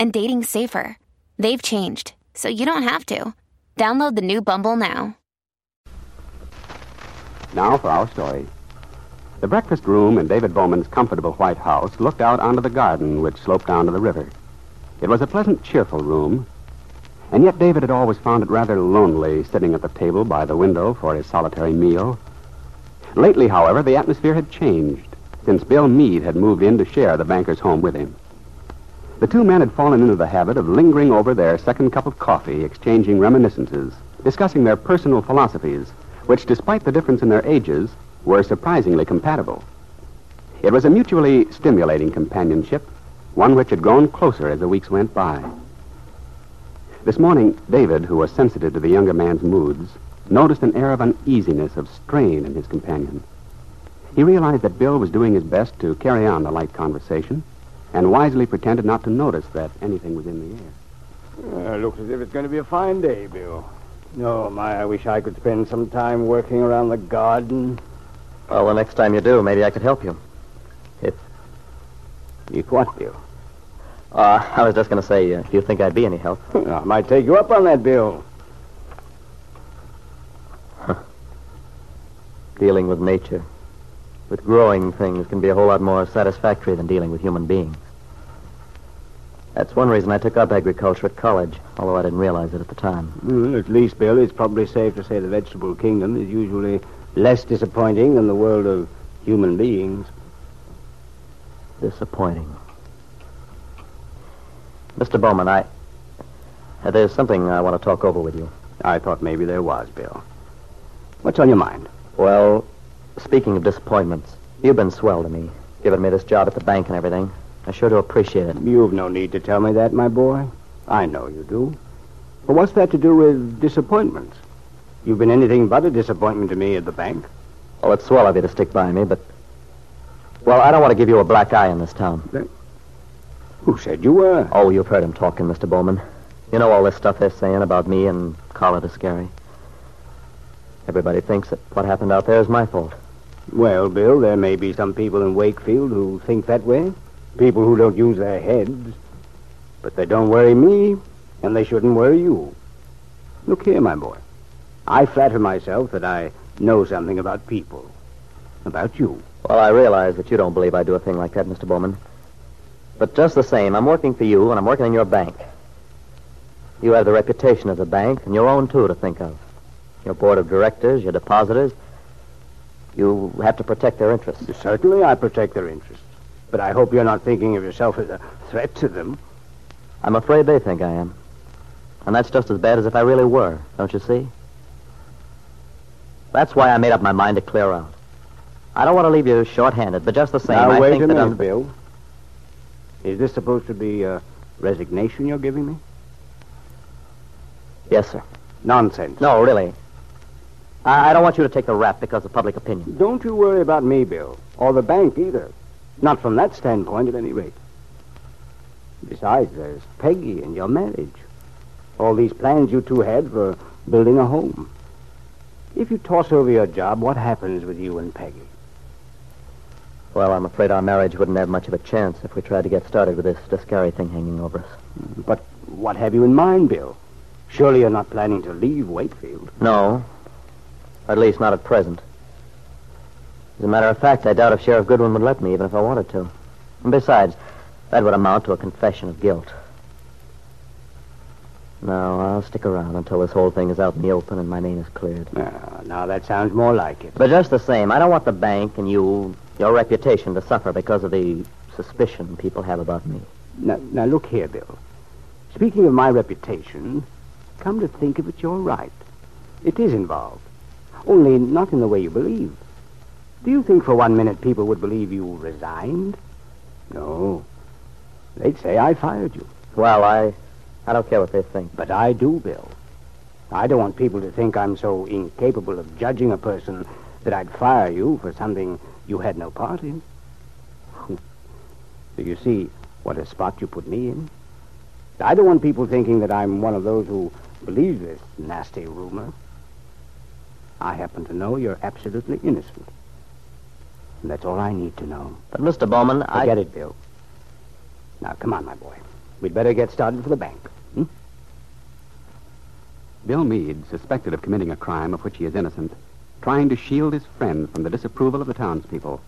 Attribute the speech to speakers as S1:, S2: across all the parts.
S1: and dating safer. They've changed, so you don't have to. Download the new Bumble now.
S2: Now for our story. The breakfast room in David Bowman's comfortable white house looked out onto the garden which sloped down to the river. It was a pleasant, cheerful room, and yet David had always found it rather lonely sitting at the table by the window for his solitary meal. Lately, however, the atmosphere had changed since Bill Meade had moved in to share the banker's home with him. The two men had fallen into the habit of lingering over their second cup of coffee, exchanging reminiscences, discussing their personal philosophies, which, despite the difference in their ages, were surprisingly compatible. It was a mutually stimulating companionship, one which had grown closer as the weeks went by. This morning, David, who was sensitive to the younger man's moods, noticed an air of uneasiness, of strain in his companion. He realized that Bill was doing his best to carry on the light conversation, and wisely pretended not to notice that anything was in the air.
S3: Uh, looks as if it's going to be a fine day, Bill. No, my, I wish I could spend some time working around the garden.
S4: Well, the next time you do, maybe I could help you. If.
S3: If what, Bill?
S4: Uh, I was just going to say, uh, do you think I'd be any help?
S3: I might take you up on that, Bill.
S4: Dealing with nature, with growing things, can be a whole lot more satisfactory than dealing with human beings. That's one reason I took up agriculture at college, although I didn't realize it at the time.
S3: Well, at least, Bill, it's probably safe to say the vegetable kingdom is usually less disappointing than the world of human beings.
S4: Disappointing. Mr. Bowman, I. Uh, there's something I want to talk over with you.
S3: I thought maybe there was, Bill. What's on your mind?
S4: Well, speaking of disappointments, you've been swell to me, giving me this job at the bank and everything. I sure do appreciate it.
S3: You've no need to tell me that, my boy. I know you do. But what's that to do with disappointments? You've been anything but a disappointment to me at the bank.
S4: Well, it's swell of you to stick by me, but. Well, I don't want to give you a black eye in this town.
S3: Who said you were?
S4: Oh, you've heard him talking, Mr. Bowman. You know all this stuff they're saying about me and Carla Descari. Everybody thinks that what happened out there is my fault.
S3: Well, Bill, there may be some people in Wakefield who think that way. People who don't use their heads. But they don't worry me, and they shouldn't worry you. Look here, my boy. I flatter myself that I know something about people. About you.
S4: Well, I realize that you don't believe I'd do a thing like that, Mr. Bowman. But just the same, I'm working for you, and I'm working in your bank. You have the reputation of the bank, and your own, too, to think of. Your board of directors, your depositors. You have to protect their interests.
S3: Certainly I protect their interests. But I hope you're not thinking of yourself as a threat to them.
S4: I'm afraid they think I am. And that's just as bad as if I really were, don't you see? That's why I made up my mind to clear out. I don't want to leave you short-handed, but just the same,
S3: now,
S4: I
S3: wait
S4: think
S3: a
S4: that
S3: minute,
S4: I'm...
S3: Bill. Is this supposed to be a resignation you're giving me?
S4: Yes, sir.
S3: Nonsense.
S4: No, really. I, I don't want you to take the rap because of public opinion.
S3: Don't you worry about me, Bill, or the bank either. Not from that standpoint, at any rate. Besides, there's Peggy and your marriage. All these plans you two had for building a home. If you toss over your job, what happens with you and Peggy?
S4: Well, I'm afraid our marriage wouldn't have much of a chance if we tried to get started with this Descari thing hanging over us.
S3: But what have you in mind, Bill? Surely you're not planning to leave Wakefield.
S4: No. At least not at present. As a matter of fact, I doubt if Sheriff Goodwin would let me, even if I wanted to. And besides, that would amount to a confession of guilt. No, I'll stick around until this whole thing is out in the open and my name is cleared.
S3: Ah, now that sounds more like it.
S4: But just the same, I don't want the bank and you, your reputation to suffer because of the suspicion people have about me.
S3: Now, now look here, Bill. Speaking of my reputation, come to think of it, you're right. It is involved. Only not in the way you believe. Do you think for one minute people would believe you resigned? No. They'd say I fired you.
S4: Well, I, I don't care what they think.
S3: But I do, Bill. I don't want people to think I'm so incapable of judging a person that I'd fire you for something you had no part in. Do you see what a spot you put me in? I don't want people thinking that I'm one of those who believe this nasty rumor. I happen to know you're absolutely innocent. And that's all I need to know.
S4: But, Mr. Bowman, I...
S3: Forget it, Bill. Now, come on, my boy. We'd better get started for the bank. Hmm?
S2: Bill Meade, suspected of committing a crime of which he is innocent, trying to shield his friend from the disapproval of the townspeople,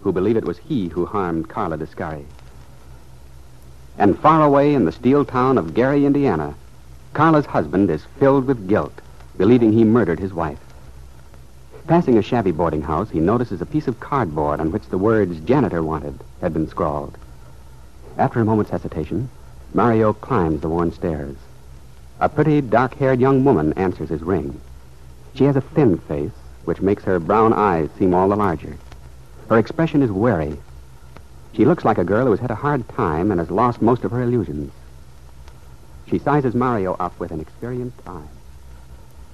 S2: who believe it was he who harmed Carla Descari. And far away in the steel town of Gary, Indiana, Carla's husband is filled with guilt, believing he murdered his wife. Passing a shabby boarding house, he notices a piece of cardboard on which the words janitor wanted had been scrawled. After a moment's hesitation, Mario climbs the worn stairs. A pretty, dark-haired young woman answers his ring. She has a thin face, which makes her brown eyes seem all the larger. Her expression is wary. She looks like a girl who has had a hard time and has lost most of her illusions. She sizes Mario up with an experienced eye.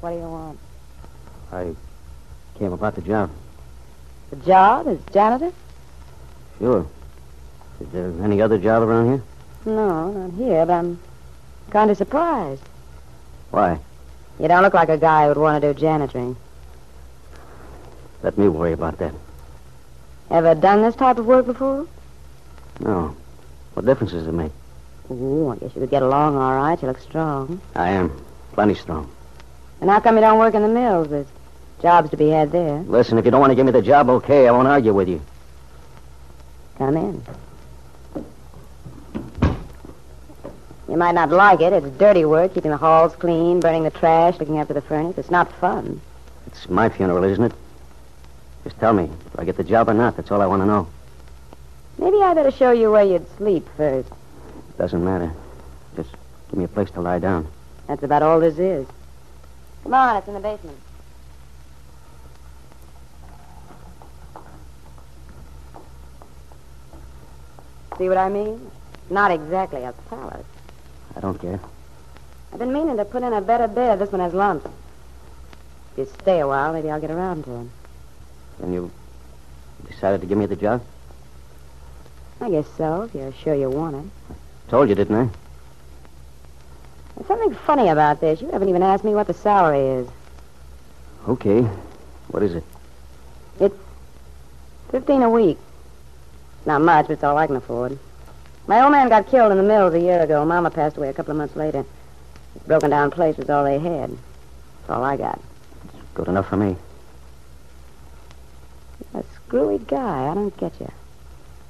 S5: What do you want?
S3: I came about the job.
S5: The job as janitor?
S3: Sure. Is there any other job around here?
S5: No, not here, but I'm kind of surprised.
S3: Why?
S5: You don't look like a guy who'd want to do janitoring.
S3: Let me worry about that.
S5: Ever done this type of work before?
S3: No. What difference does it make?
S5: Ooh, I guess you could get along all right. You look strong.
S3: I am. Plenty strong.
S5: And how come you don't work in the mills? There's jobs to be had there.
S3: Listen, if you don't want to give me the job, okay. I won't argue with you.
S5: Come in. You might not like it. It's dirty work, keeping the halls clean, burning the trash, looking after the furnace. It's not fun.
S3: It's my funeral, isn't it? Just tell me, do I get the job or not? That's all I want to know.
S5: Maybe I better show you where you'd sleep first.
S3: Doesn't matter. Just give me a place to lie down.
S5: That's about all this is. Come on, it's in the basement. See what I mean? Not exactly a palace.
S3: I don't care.
S5: I've been meaning to put in a better bed. This one has lumps. If you stay a while, maybe I'll get around to it.
S3: Then you decided to give me the job?
S5: I guess so, if you're sure you want it.
S3: I Told you, didn't I?
S5: There's something funny about this. You haven't even asked me what the salary is.
S3: Okay. What is it?
S5: It's fifteen a week. Not much, but it's all I can afford. My old man got killed in the mills a year ago. Mama passed away a couple of months later. This broken down place was all they had. That's all I got.
S3: Good enough for me.
S5: A screwy guy. I don't get you.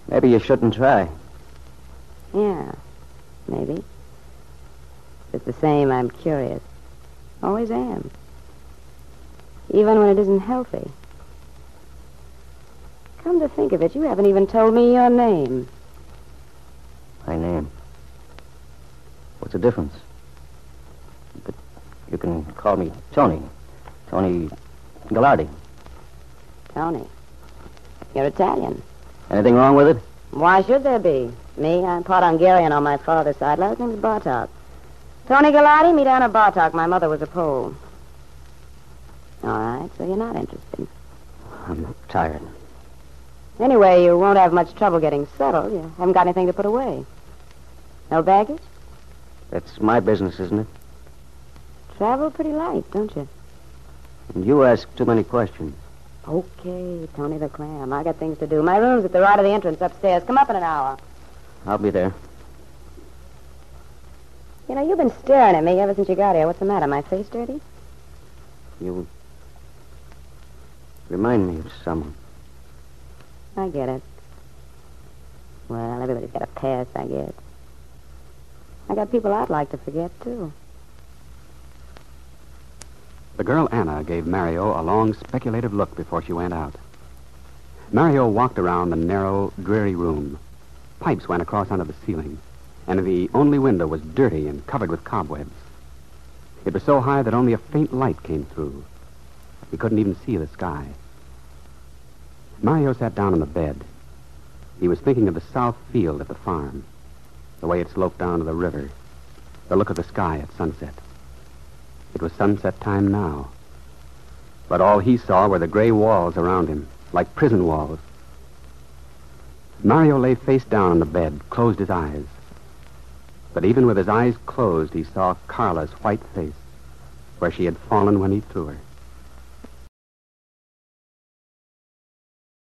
S3: Maybe you shouldn't try.
S5: Yeah, maybe. It's the same, I'm curious. Always am. Even when it isn't healthy. Come to think of it, you haven't even told me your name.
S3: My name. What's the difference? But you can call me Tony. Tony Gallardi.
S5: Tony. You're Italian.
S3: Anything wrong with it?
S5: Why should there be? Me, I'm part Hungarian on my father's side. Last name's Bartok. Tony Gallardi, me down at Bartok. My mother was a Pole. All right, so you're not interested.
S3: I'm tired.
S5: Anyway, you won't have much trouble getting settled. You haven't got anything to put away. No baggage?
S3: That's my business, isn't it?
S5: Travel pretty light, don't you?
S3: And you ask too many questions.
S5: Okay, Tony the Clam. I got things to do. My room's at the right of the entrance upstairs. Come up in an hour.
S3: I'll be there.
S5: You know, you've been staring at me ever since you got here. What's the matter? My face dirty?
S3: You remind me of someone.
S5: I get it. Well, everybody's got a past, I guess. I got people I'd like to forget, too.
S2: The girl Anna gave Mario a long, speculative look before she went out. Mario walked around the narrow, dreary room. Pipes went across under the ceiling, and the only window was dirty and covered with cobwebs. It was so high that only a faint light came through. He couldn't even see the sky. Mario sat down on the bed. He was thinking of the south field at the farm, the way it sloped down to the river, the look of the sky at sunset. It was sunset time now. But all he saw were the gray walls around him, like prison walls. Mario lay face down on the bed, closed his eyes. But even with his eyes closed, he saw Carla's white face, where she had fallen when he threw her.